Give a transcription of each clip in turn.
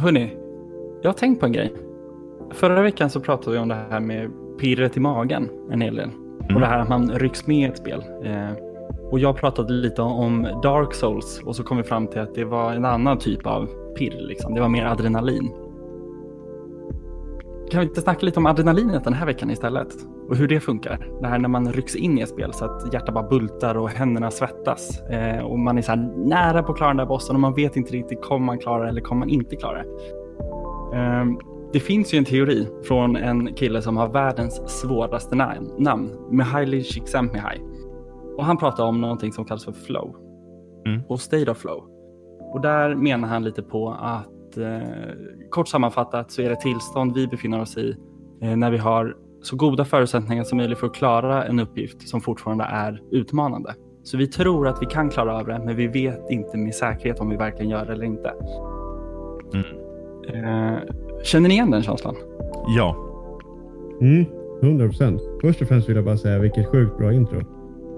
Hörni, jag har tänkt på en grej. Förra veckan så pratade vi om det här med pirret i magen en hel del. Mm. Och det här att man rycks med i ett spel. Eh, och jag pratade lite om Dark Souls och så kom vi fram till att det var en annan typ av pirr. Liksom. Det var mer adrenalin. Kan vi inte snacka lite om adrenalinet den här veckan istället? Och hur det funkar. Det här när man rycks in i ett spel så att hjärtat bara bultar och händerna svettas. Eh, och man är så nära på att klara den där bossen och man vet inte riktigt kommer man klara eller kommer man inte klara det. Eh, det finns ju en teori från en kille som har världens svåraste namn, namn Mihaly Csikszentmihalyi. Och han pratar om någonting som kallas för flow mm. och state of flow. Och där menar han lite på att eh, kort sammanfattat så är det tillstånd vi befinner oss i eh, när vi har så goda förutsättningar som möjligt för att klara en uppgift som fortfarande är utmanande. Så vi tror att vi kan klara av det, men vi vet inte med säkerhet om vi verkligen gör det eller inte. Mm. Eh, känner ni igen den känslan? Ja. Mm, 100 procent. Först och främst vill jag bara säga vilket sjukt bra intro.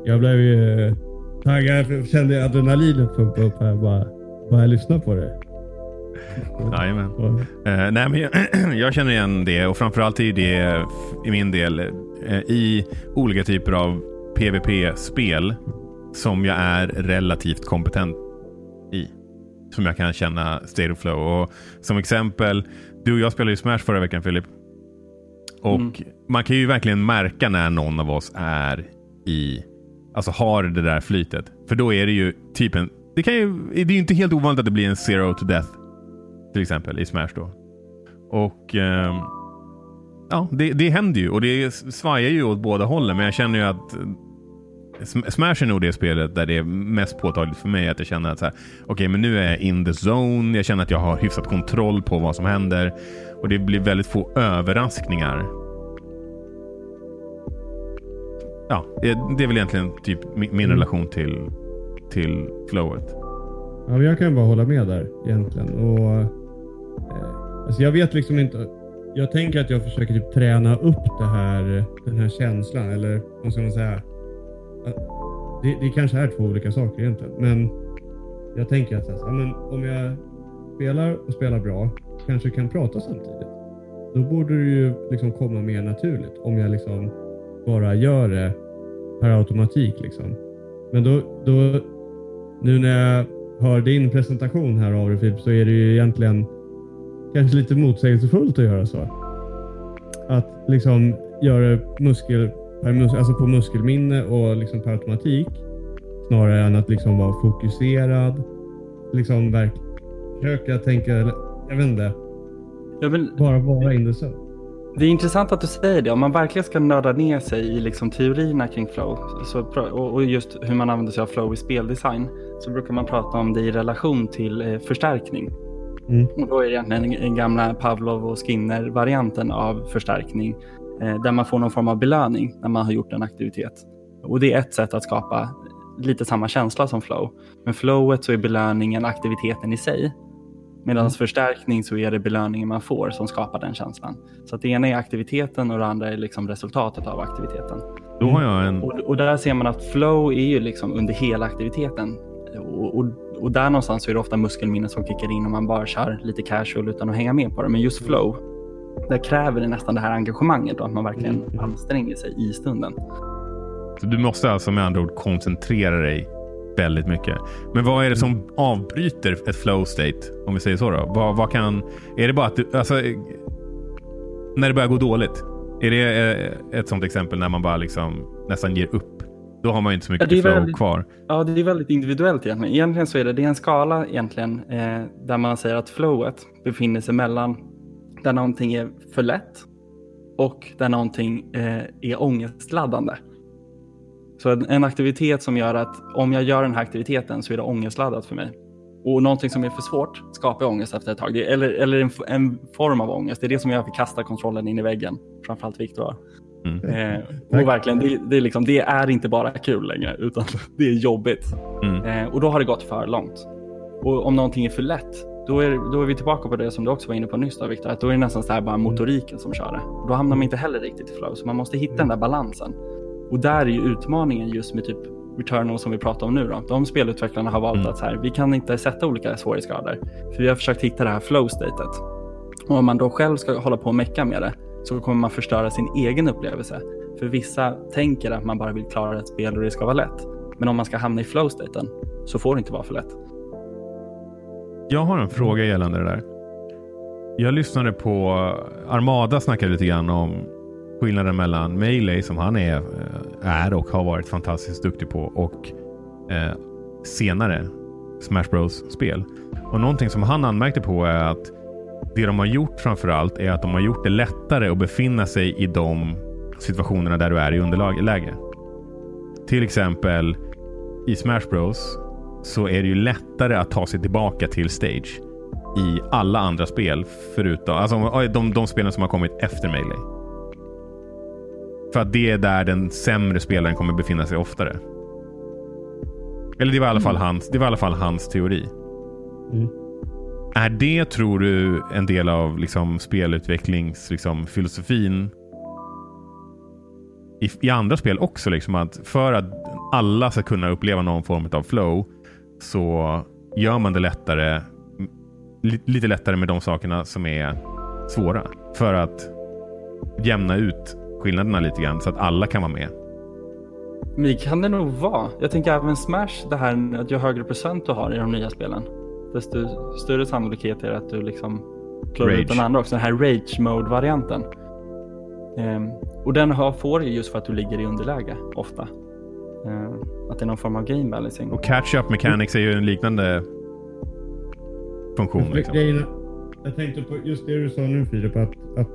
Jag blev ju eh, taggad, kände adrenalinet pumpa upp här bara, bara jag lyssnar på det. Jajamän. Uh, nej, men jag, jag, känner igen det och framförallt är det i min del uh, i olika typer av PVP-spel som jag är relativt kompetent i. Som jag kan känna state of flow. Och som exempel, du och jag spelade ju Smash förra veckan Filip. Och mm. man kan ju verkligen märka när någon av oss är i, alltså har det där flytet. För då är det ju typ en, det, kan ju, det är ju inte helt ovanligt att det blir en zero to death till exempel i Smash då. Och eh, ja, det, det händer ju och det svajar ju åt båda hållen. Men jag känner ju att eh, Smash är nog det spelet där det är mest påtagligt för mig. Att jag känner att så här, okay, men nu är jag in the zone. Jag känner att jag har hyfsat kontroll på vad som händer. Och det blir väldigt få överraskningar. Ja, det är väl egentligen typ min, mm. relation till, till flowet. Ja, jag kan bara hålla med där egentligen. Och Eh, alltså jag vet liksom inte. Jag tänker att jag försöker typ träna upp det här, den här känslan. Eller vad ska man säga? Det, det kanske är två olika saker egentligen. Men jag tänker att alltså, men om jag spelar och spelar bra, kanske kan prata samtidigt. Då borde det ju liksom komma mer naturligt. Om jag liksom bara gör det per automatik. Liksom. Men då, då, nu när jag hör din presentation här av det så är det ju egentligen kanske lite motsägelsefullt att göra så. Att liksom göra muskel, alltså på muskelminne och liksom per automatik snarare än att liksom vara fokuserad. Liksom verkligen försöka tänka, jag vet inte. Ja, men, bara vara in the zone. Det är intressant att du säger det. Om man verkligen ska nörda ner sig i liksom teorierna kring flow så, och just hur man använder sig av flow i speldesign så brukar man prata om det i relation till eh, förstärkning. Mm. Och då är det egentligen den gamla Pavlov och Skinner-varianten av förstärkning eh, där man får någon form av belöning när man har gjort en aktivitet. Och det är ett sätt att skapa lite samma känsla som flow. Men flowet så är belöningen aktiviteten i sig. Medan mm. förstärkning så är det belöningen man får som skapar den känslan. Så att det ena är aktiviteten och det andra är liksom resultatet av aktiviteten. Då har jag en... och, och där ser man att flow är ju liksom under hela aktiviteten. Och, och, och, där någonstans är det ofta muskelminne som kickar in och man bara kör lite casual utan att hänga med på det. Men just flow, där kräver det nästan det här engagemanget och att man verkligen mm. anstränger sig i stunden. Så du måste alltså med andra ord koncentrera dig väldigt mycket. Men vad är det som avbryter ett flow state? Om vi säger så då. Vad, vad kan... Är det bara att du... Alltså, när det börjar gå dåligt. Är det eh, ett sånt exempel när man bara liksom nästan ger upp? Då har man inte så mycket ja, flow väldigt, kvar. Ja, det är väldigt individuellt egentligen. Egentligen så är det, det är en skala egentligen eh, där man säger att flowet befinner sig mellan där någonting är för lätt och där någonting eh, är ångestladdande. Så en, en, aktivitet som gör att om jag gör den här aktiviteten så är det ångestladdat för mig. Och någonting som är för svårt skapar ångest efter ett tag. Det, eller eller en, en, form av ångest. Det är det som gör att vi kastar kontrollen in i väggen. Framförallt Viktor. Mm. Eh, och verkligen, det, det, är liksom, det, är inte bara kul längre, utan det är jobbigt. Mm. Eh, och då har det gått för långt. Och om någonting är för lätt, då är, då är vi tillbaka på det som du också var inne på nyss, då, Victor, att då är det nästan så här bara motoriken som kör det. Och då hamnar man inte heller riktigt i flow, så man måste hitta den där balansen. Och där är ju utmaningen just med typ Returnal som vi pratar om nu då, de spelutvecklarna har valt mm. att så här, vi kan inte sätta olika svårighetsgrader. För vi har försökt hitta det här flow-statet. Och om man då själv ska hålla på och mecka med det så kommer man förstöra sin egen upplevelse. För vissa tänker att man bara vill klara ett spel och det ska vara lätt. Men om man ska hamna i flow-staten så får det inte vara för lätt. Jag har en fråga gällande det där. Jag lyssnade på eh, Armada snackade lite grann om skillnaden mellan Melee som han är, eh, är och har varit fantastiskt duktig på och eh, senare Smash Bros spel. Och någonting som han anmärkte på är att det de har gjort framför allt är att de har gjort det lättare att befinna sig i de situationerna där du är i underläge. Till exempel i Smash Bros så är det ju lättare att ta sig tillbaka till stage i alla andra spel förutom alltså de, de spelen som har kommit efter Melee. För att det är där den sämre spelaren kommer befinna sig oftare. Eller det var i alla fall mm. hans, det var i alla fall hans teori. Mm. Är det, tror du, en del av liksom, spelutvecklingsfilosofin liksom, i, i, andra spel också? Liksom, att för att alla ska kunna uppleva någon form av flow så gör man det lättare, lite lättare med de sakerna som är svåra. För att jämna ut skillnaderna lite grann så att alla kan vara med. Men det kan det nog vara. Jag tänker även Smash, det här att ju högre procent du har i de nya spelen, desto större sannolikhet är det att du liksom klarar ut den andra också. Den här rage mode-varianten. Um, och den har, får du just för att du ligger i underläge ofta. Uh, att det är någon form av game balancing. Och catch-up mechanics är ju en liknande funktion. Liksom. Jag tänkte på just det du sa nu Filip, att, att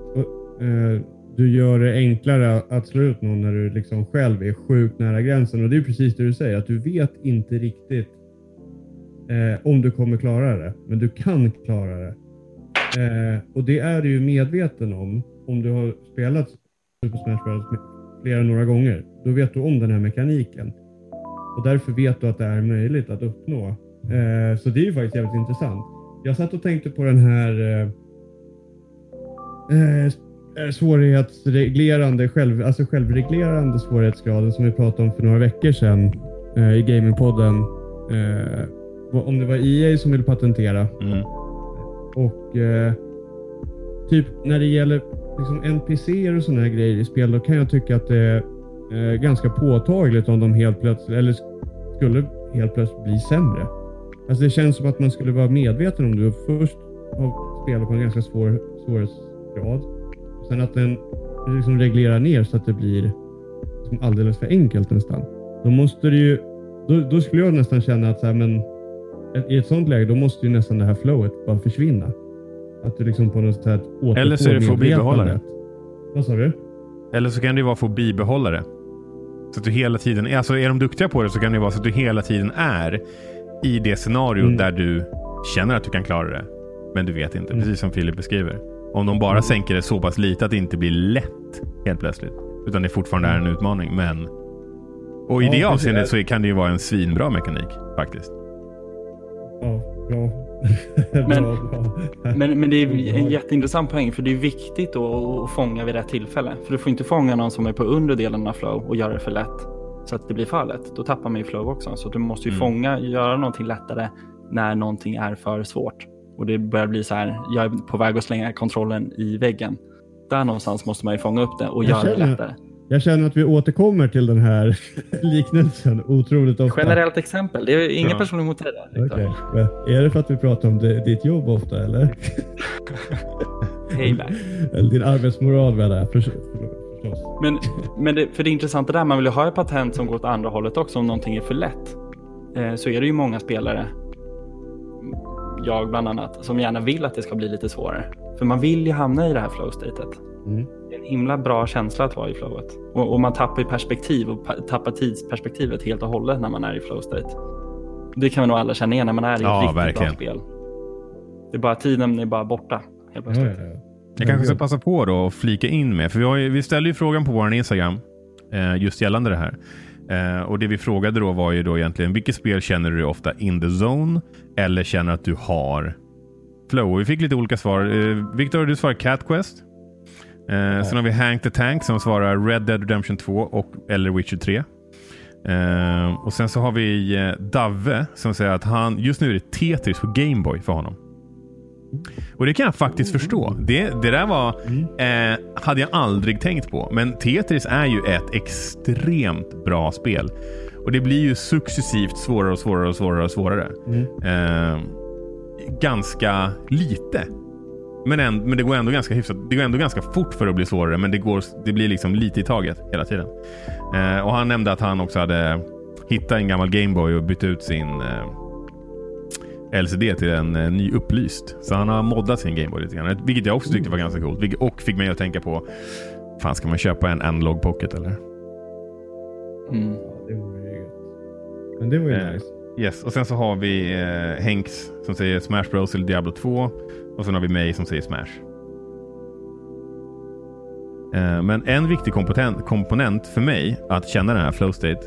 uh, du gör det enklare att slå ut någon när du liksom själv är sjukt nära gränsen. Och det är precis det du säger, att du vet inte riktigt eh, om du kommer klara det, men du kan klara det. Eh, och det är du ju medveten om, om du har spelat Super Smash Bros flera några gånger. Då vet du om den här mekaniken. Och därför vet du att det är möjligt att uppnå. Eh, så det är ju faktiskt jävligt intressant. Jag satt och tänkte på den här eh, eh, eh svårighetsreglerande, själv, alltså självreglerande svårighetsgraden som vi pratade om för några veckor sedan eh, i Gamingpodden. Eh, om det var EA som ville patentera. Mm. Och eh, typ när det gäller liksom NPCer och sådana grejer i spel, då kan jag tycka att det är eh, ganska påtagligt om de helt plötsligt, eller skulle helt plötsligt bli sämre. Alltså det känns som att man skulle vara medveten om det först har spelat på en ganska svår svårighetsgrad Sen att den liksom reglerar ner så att det blir liksom alldeles för enkelt nästan. Då måste det ju, då, då skulle jag nästan känna att så här, men, i ett sånt läge då måste ju nästan det här flowet bara försvinna. Att du liksom på något sätt återfår Eller så är det för att bibehålla det. Vad sa du? Eller så kan det ju vara för att bibehålla det. Så att du hela tiden, alltså är de duktiga på det så kan det vara så att du hela tiden är i det scenario mm. där du känner att du kan klara det. Men du vet inte, mm. precis som Filip beskriver. Om de bara sänker det så pass lite att det inte blir lätt helt plötsligt. Utan det fortfarande är en utmaning. Men... Och i ja, det avseendet så kan det ju vara en svinbra mekanik faktiskt. Ja, bra. men, men, men, det är en jätteintressant poäng för det är viktigt att fånga vid rätt tillfälle. För du får inte fånga någon som är på undre delen av flow och göra det för lätt så att det blir för lätt. Då tappar man ju flow också. Så du måste ju mm. fånga, göra någonting lättare när någonting är för svårt och det börjar bli så här, jag är på väg att slänga kontrollen i väggen. Där någonstans måste man ju fånga upp det och jag göra känner, det lättare. Jag känner att vi återkommer till den här liknelsen otroligt ofta. Generellt exempel, det är ingen ja. person emot det där. Okay. Är det för att vi pratar om det, ditt jobb ofta eller? Payback. eller din arbetsmoral menar jag. Förstås. Men, men det, för det intressanta där, man vill ju ha ett patent som går åt andra hållet också om någonting är för lätt. Eh, så är det ju många spelare jag bland annat, som gärna vill att det ska bli lite svårare. För man vill ju hamna i det här flow-statet. Mm. Det är en himla bra känsla att vara i flowet. Och, och man tappar ju perspektiv och tappar tidsperspektivet helt och hållet när man är i flow-state. Det kan vi nog alla känna igen när man är i ja, ett riktigt verkligen. bra spel. Det är bara tiden är bara borta helt plötsligt. Ja. Jag kanske ska passa på då och flika in med, för vi, har ju, vi ställde ju frågan på vår Instagram eh, just gällande det här. Eh, och Det vi frågade då var ju då egentligen vilket spel känner du ofta in the zone eller känner att du har flow? Och vi fick lite olika svar. Eh, Victor, du svarar Cat Quest. Eh. Sen har vi Hank the Tank som svarar Red Dead Redemption 2 och eller Witcher 3. Eh, och sen så har vi eh, Dave som säger att han, just nu är det Tetris på Gameboy för honom. Och det kan jag faktiskt förstå. Det, det där var, eh, hade jag aldrig tänkt på. Men Tetris är ju ett extremt bra spel. Och det blir ju successivt svårare och svårare och svårare och svårare. Eh, ganska lite. Men, en, men det går ändå ganska hyfsat. Det går ändå ganska fort för att bli svårare, men det, går, det blir liksom lite i taget hela tiden. Eh, och han nämnde att han också hade hittat en gammal Gameboy och bytt ut sin eh, LCD till en eh, ny upplyst. Så han har moddat sin Gameboy lite grann. Vilket jag också tyckte var ganska coolt. Vilket, och fick mig att tänka på, fan ska man köpa en analog pocket eller? Mm. Det vore ju gött. Men det var ju Eh, nice. Yes, och sen så har vi eh, Henks som säger Smash Bros eller Diablo 2. Och sen har vi mig som säger Smash. Eh, men en viktig komponent, för mig att känna den här flow state.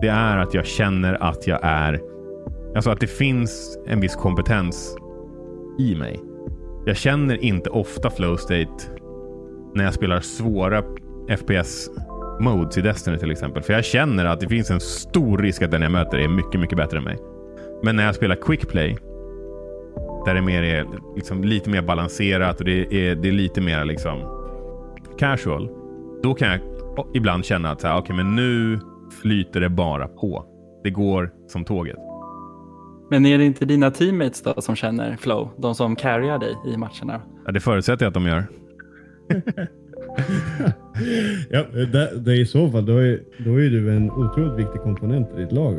Det är att jag känner att jag är... Alltså att det finns en viss kompetens i mig. Jag känner inte ofta flow state när jag spelar svåra FPS modes i Destiny till exempel. För jag känner att det finns en stor risk att den jag möter är mycket, mycket bättre än mig. Men när jag spelar quick play, där det mer är liksom lite mer balanserat och det är, det är lite mer liksom casual. Då kan jag ibland känna att så här, okay, men nu flyter det bara på. Det går som tåget. Men är det inte dina teammates då som känner flow? De som carryar dig i matcherna? Ja, det förutsätter jag att de gör. ja, det, det är i så fall, då är, då är du en otroligt viktig komponent i ditt lag.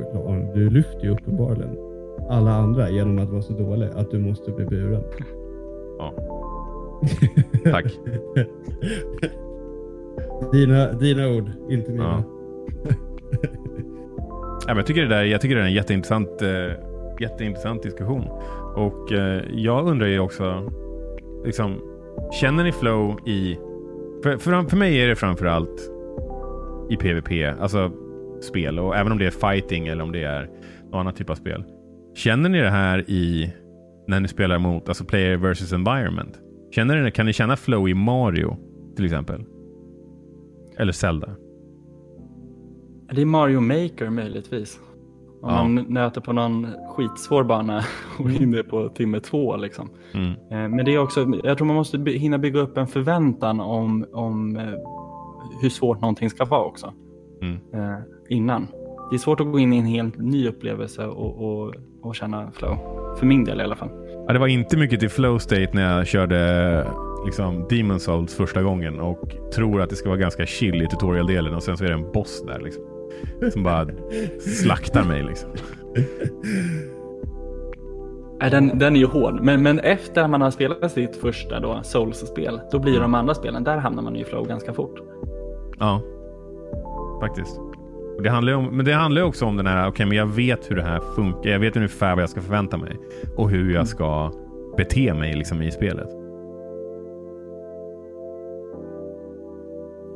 Du lyfter ju uppenbarligen alla andra genom att vara så dålig att du måste bli buren. Ja. Tack. dina, dina ord, inte mina. Ja. Ja, men jag, tycker det där, jag tycker det är en jätteintressant, eh, jätteintressant diskussion. Och eh, jag undrar ju också, liksom, känner ni flow i... För, för, för mig är det framförallt i PVP, alltså spel. Och även om det är fighting eller om det är någon annan typ av spel. Känner ni det här i när ni spelar mot alltså player versus environment? Känner ni, kan ni känna flow i Mario till exempel? Eller Zelda? Det är Mario Maker möjligtvis. Om Ja. man nöter på någon skitsvår bana och hinner på timme två. Liksom. Mm. Eh, Men det är också, jag tror man måste hinna bygga upp en förväntan om, om eh, hur svårt någonting ska vara också. Mm. Eh, innan. Det är svårt att gå in i en helt ny upplevelse och, och, och känna flow. För min del i alla fall. Ja, det var inte mycket till flow state när jag körde liksom Demon Souls första gången och tror att det ska vara ganska chill i tutorial-delen och sen så är det en boss där liksom. Som bara slaktar mig liksom. Nej, den, den är ju hård. Men, men efter man har spelat sitt första då, Souls-spel, då blir de andra spelen, där hamnar man ju i flow ganska fort. Ja, faktiskt. Det handlar om, men det handlar ju också om den här, okej men jag vet hur det här funkar. Jag vet ungefär vad jag ska förvänta mig. Och hur jag ska bete mig liksom i spelet.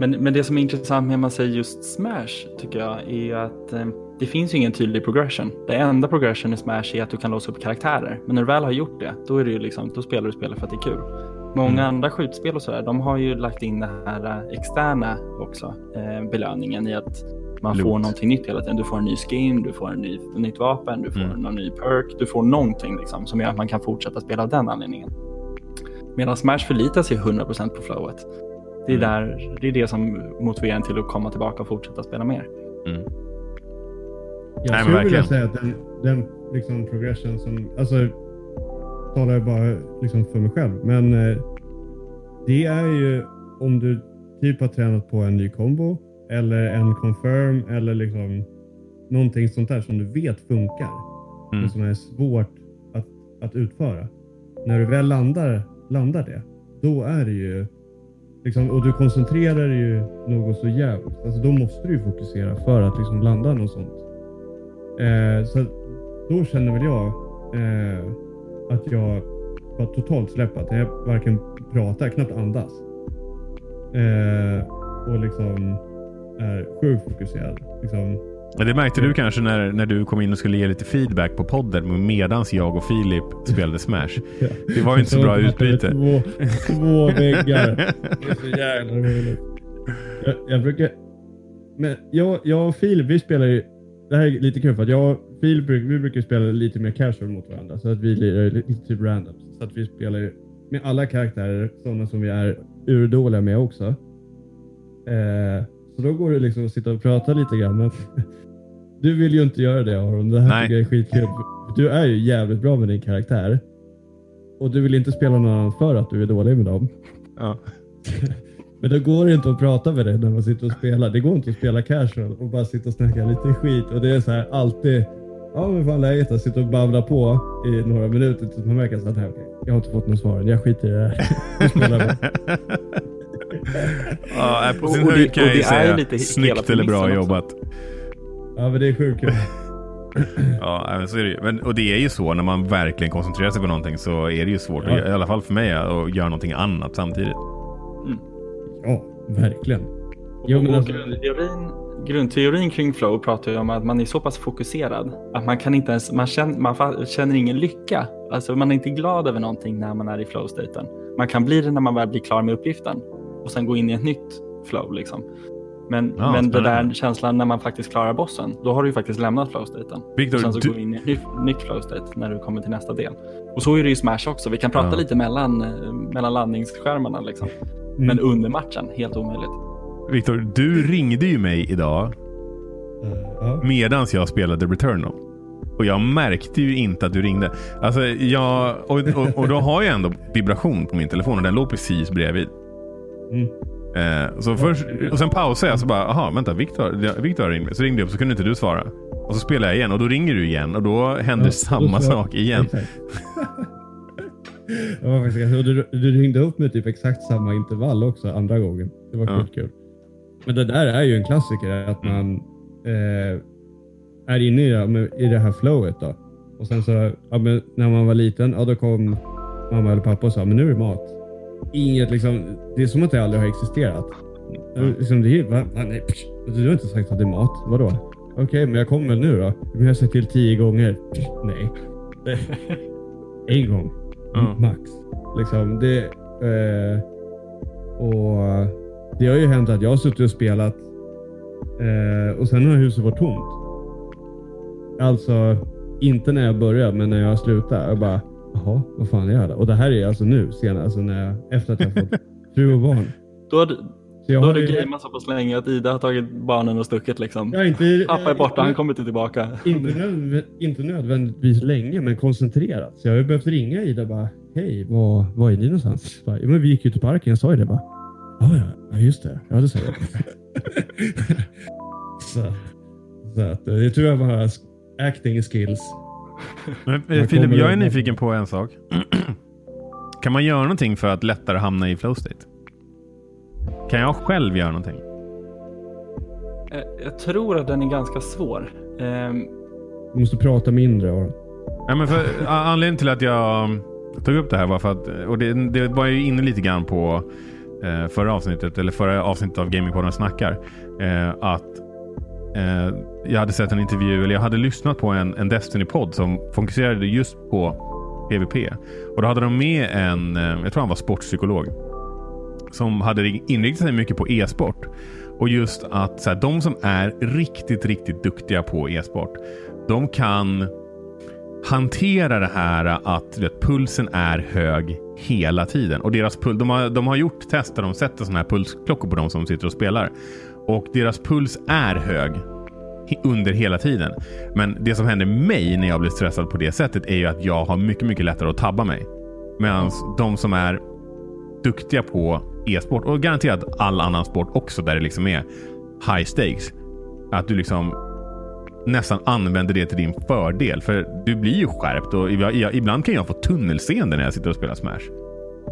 Men, men det som är intressant med man säger just Smash tycker jag är att eh, det finns ju ingen tydlig progression. Det enda progression i Smash är att du kan låsa upp karaktärer. Men när du väl har gjort det, då, är det ju liksom, då spelar du spelet för att det är kul. Många Mm. andra skjutspel och sådär, de har ju lagt in den här eh, externa också, eh, belöningen i att man Loot. får någonting nytt hela tiden. Du får en ny skin, du får en ny, ett nytt vapen, du får Mm. någon ny perk, du får någonting liksom, som gör att man kan fortsätta spela av den anledningen. Medan Smash förlitar sig 100% på flowet. Det är, Mm. där, det är det som motiverar en till att komma tillbaka och fortsätta spela mer. Mm. Jag skulle vilja säga att den, den liksom progression som, alltså talar jag bara liksom för mig själv, men eh, det är ju om du typ har tränat på en ny kombo eller en confirm eller liksom någonting sånt där som du vet funkar Mm. men som är svårt att, att utföra. När du väl landar, landar det, då är det ju liksom, och du koncentrerar dig ju något så jävligt. Alltså då måste du ju fokusera för att liksom landa något sånt. Eh, så då känner väl jag eh, att jag var totalt släppt. Jag varken pratar, knappt andas. Eh, och liksom är sjukt fokuserad. Liksom, det märkte du kanske när, när du kom in och skulle ge lite feedback på podden medans jag och Filip spelade Smash. Det var ju inte så bra utbyte. Två, två väggar. Det är så jävla roligt. Jag, jag brukar... Men jag, jag och Filip, vi spelar ju det här är lite kul för att jag och Filip vi brukar spela lite mer casual mot varandra. Så att vi lirar lite typ random. Så att vi spelar med alla karaktärer, sådana som vi är urdåliga med också. Eh, så då går det liksom att sitta och prata lite grann. Men du vill ju inte göra det Aron. Det här Nej. tycker jag är skitkul. Du är ju jävligt bra med din karaktär. Och du vill inte spela någon annan för att du är dålig med dem. Ja. Men det går inte att prata med dig när man sitter och spelar. Det går inte att spela casual och bara sitta och snacka lite skit. Och det är så här alltid. Ja men fan läget att sitta och babbla på i några minuter tills man märker att jag har inte fått något svar. Jag skiter i det här. Ja, på sin höjd kan och jag ju säga lite snyggt eller bra också. jobbat. Ja men det är sjukt. Ja, men så är det ju. Men, och det är ju så när man verkligen koncentrerar sig på någonting så är det ju svårt, Ja. att, i alla fall för mig, att göra någonting annat samtidigt. Ja, verkligen. Jo men alltså, grundteorin, grundteorin kring flow pratar ju om att man är så pass fokuserad att man kan inte ens, man känner, man känner ingen lycka. Alltså man är inte glad över någonting när man är i flow-staten. Man kan bli det när man väl blir klar med uppgiften och sen gå in i ett nytt flow liksom. Men, Ja, men spännande. där känslan när man faktiskt klarar bossen, då har du ju faktiskt lämnat flow-staten. Victor, och sen så du- går du in i ett nytt, nytt flow-state när du kommer till nästa del. Och så är det ju i Smash också. Vi kan prata Ja. lite mellan, eh, mellan landningsskärmarna liksom. Mm. Men under matchen, helt omöjligt. Victor, du ringde ju mig idag eh, ja. medans jag spelade Returnal. Och jag märkte ju inte att du ringde. Alltså, jag, och, och, och då har jag ändå vibration på min telefon och den låg precis bredvid. Mm. Eh, så först, och sen pausade jag så bara, aha, vänta, Victor ringde mig. Så ringde jag upp så kunde inte du svara. Och så spelade jag igen och då ringer du igen och då händer Ja, samma så- sak igen. Du, du ringde upp med typ exakt samma intervall också andra gången. Det var Ja. kul. Men det där är ju en klassiker, att Mm. man eh, är inne i det, i det här flowet. Då. Och sen så, ja, när man var liten, ja, då kom mamma eller pappa och sa, men nu är det mat. Inget liksom, det är som att det aldrig har existerat. Mm. Liksom, det är, va? Va, nej, psh, du har inte sagt att det är mat. Vadå? Okej, men jag kommer väl nu då? Men jag har sagt till tio gånger. Psh, nej. en gång. Ja. Max. Liksom, det, eh, och det har ju hänt att jag har suttit och spelat eh, och sen har huset varit tomt. Alltså, inte när jag började, men när jag slutade. Jag bara, jaha, vad fan är jag där? Och det här är alltså nu, senare, alltså när jag, efter att jag fått fru och barn. Då har du, Så jag då har du ju- gameat så pass länge att Ida har tagit barnen och stuckit liksom. jag har inte, Pappa är borta, han kommer inte tillbaka. Inte, nödv- inte nödvändigtvis länge, men koncentrerat. Så jag har ju behövt ringa Ida bara, hej, var, var är ni någonstans? Bara, ja, men vi gick ut till parken, jag sa ju det bara. Ja, ja, ja just det. Ja, det sa jag. så, så att, jag tror jag bara acting skills. Men, eh, Man Filip, jag är nyfiken på en sak. kan man göra någonting för att lättare hamna i flow state? Kan jag själv göra någonting? Eh, Jag tror att den är ganska svår. Ehm, Du måste prata mindre. Och, Ja, men för, anledningen till att jag tog upp det här var för att, och det, det var ju inne lite grann på eh, förra avsnittet, eller förra avsnittet av Gamingpodden snackar, eh, att eh, jag hade sett en intervju, eller jag hade lyssnat på en, en Destiny-podd som fokuserade just på PVP. Och då hade de med en, eh, jag tror han var sportpsykolog, som hade inriktat sig mycket på e-sport. Och just att så här, de som är riktigt, riktigt duktiga på e-sport, de kan hantera det här att vet, pulsen är hög hela tiden. Och deras puls, de, har, de har gjort tester, de sätter sådana här pulsklockor på de som sitter och spelar. Och deras puls är hög under hela tiden. Men det som händer mig när jag blir stressad på det sättet är ju att jag har mycket, mycket lättare att tabba mig. Medan de som är duktiga på e-sport och garanterat all annan sport också där det liksom är high stakes. Att du liksom nästan använder det till din fördel. För du blir ju skärpt och ibland kan jag få tunnelseende när jag sitter och spelar Smash.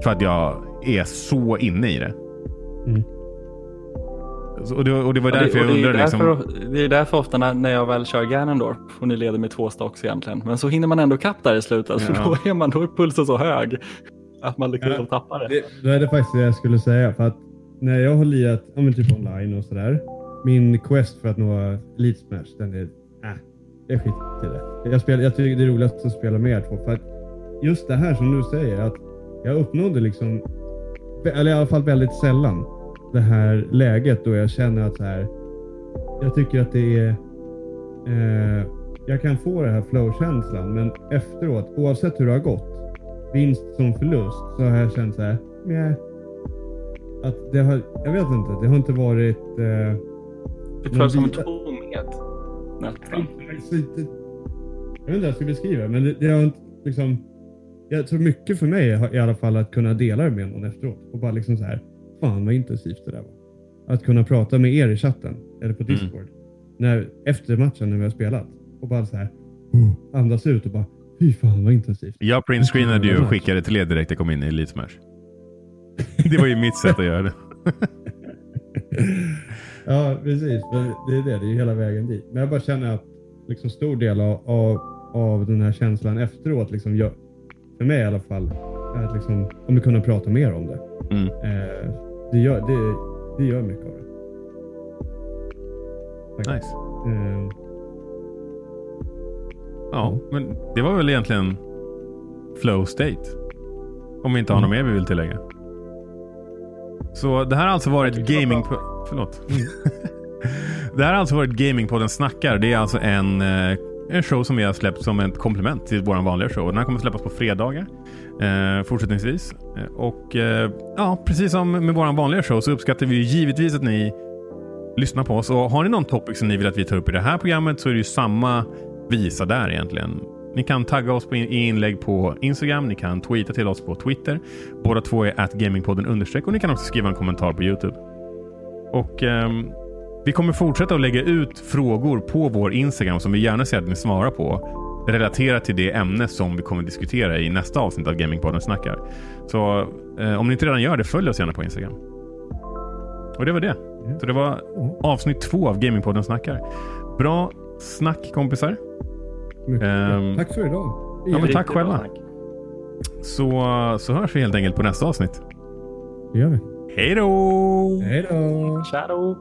För att jag är så inne i det. Mm. Och det, och det var därför jag det, är undrade. därför, Liksom, det är därför ofta när, när jag väl kör Ganondorf och ni leder med två stocks egentligen. Men så hinner man ändå kapp där i slutet. För Ja. då är, man, då är pulsen så hög att man liksom Ja. tappar det. det, det är det faktiskt det jag skulle säga. För att när jag har lirat, ja, men typ online och sådär. Min quest för att nå Elite Smash, den är, äh, jag skiter i det. Jag, spelar, jag tycker det är roligast att spela med er två. För att just det här som du säger, att jag uppnådde liksom, eller i alla fall väldigt sällan, det här läget då jag känner att så här, jag tycker att det är eh, jag kan få den här flow-känslan, men efteråt, oavsett hur det har gått, vinst som förlust, så har jag känt så här, nej. Att det har, jag vet inte, det har inte varit... Eh, Det som en tomhet. Nästan. jag vet inte hur jag ska beskriva men det, det har inte liksom... Jag tror mycket för mig i alla fall att kunna dela det med någon efteråt och bara liksom så här. Fan vad intensivt det där var. Att kunna prata med er i chatten eller på Discord. När, efter matchen när vi har spelat. Och bara så här. Andas ut och bara. Fy fan vad intensivt. Jag printscreenade ju och skickade till er direkt jag kom in i Elite Smash. Det var ju mitt sätt att göra det. Ja, precis. Det är det. Det är ju hela vägen dit. Men jag bara känner att liksom stor del av, av, av den här känslan efteråt, liksom gör, för mig i alla fall, är att liksom, om vi kunna prata mer om det. Mm. Eh, det, gör, det, det gör mycket av det. Faktiskt. Nice. Eh, Ja, men det var väl egentligen flow state. Om vi inte har något mer vi vill tillägga. Så det här har alltså varit gaming... Förlåt. det här har alltså varit Gamingpodden snackar. Det är alltså en, eh, en show som vi har släppt som ett komplement till vår vanliga show. Den här kommer släppas på fredagar eh, fortsättningsvis. Eh, och eh, ja, precis som med vår vanliga show så uppskattar vi givetvis att ni lyssnar på oss. Och har ni någon topic som ni vill att vi tar upp i det här programmet så är det ju samma visa där egentligen. Ni kan tagga oss på in, i inlägg på Instagram, ni kan tweeta till oss på Twitter. Båda två är at gamingpodden understreck och ni kan också skriva en kommentar på Youtube. Och Eh, vi kommer fortsätta att lägga ut frågor på vår Instagram som vi gärna ser att ni svarar på. Relaterat till det ämne som vi kommer diskutera i nästa avsnitt av Gamingpodden snackar. Så eh, om ni inte redan gör det, följ oss gärna på Instagram. Och det var det. Så det var avsnitt två av Gamingpodden snackar. Bra snack kompisar. Ehm, Tack för idag. Ja, men tack själva. snack. Så, så hörs vi helt enkelt på nästa avsnitt. Det gör vi. Hej då! Hej då! Shadow.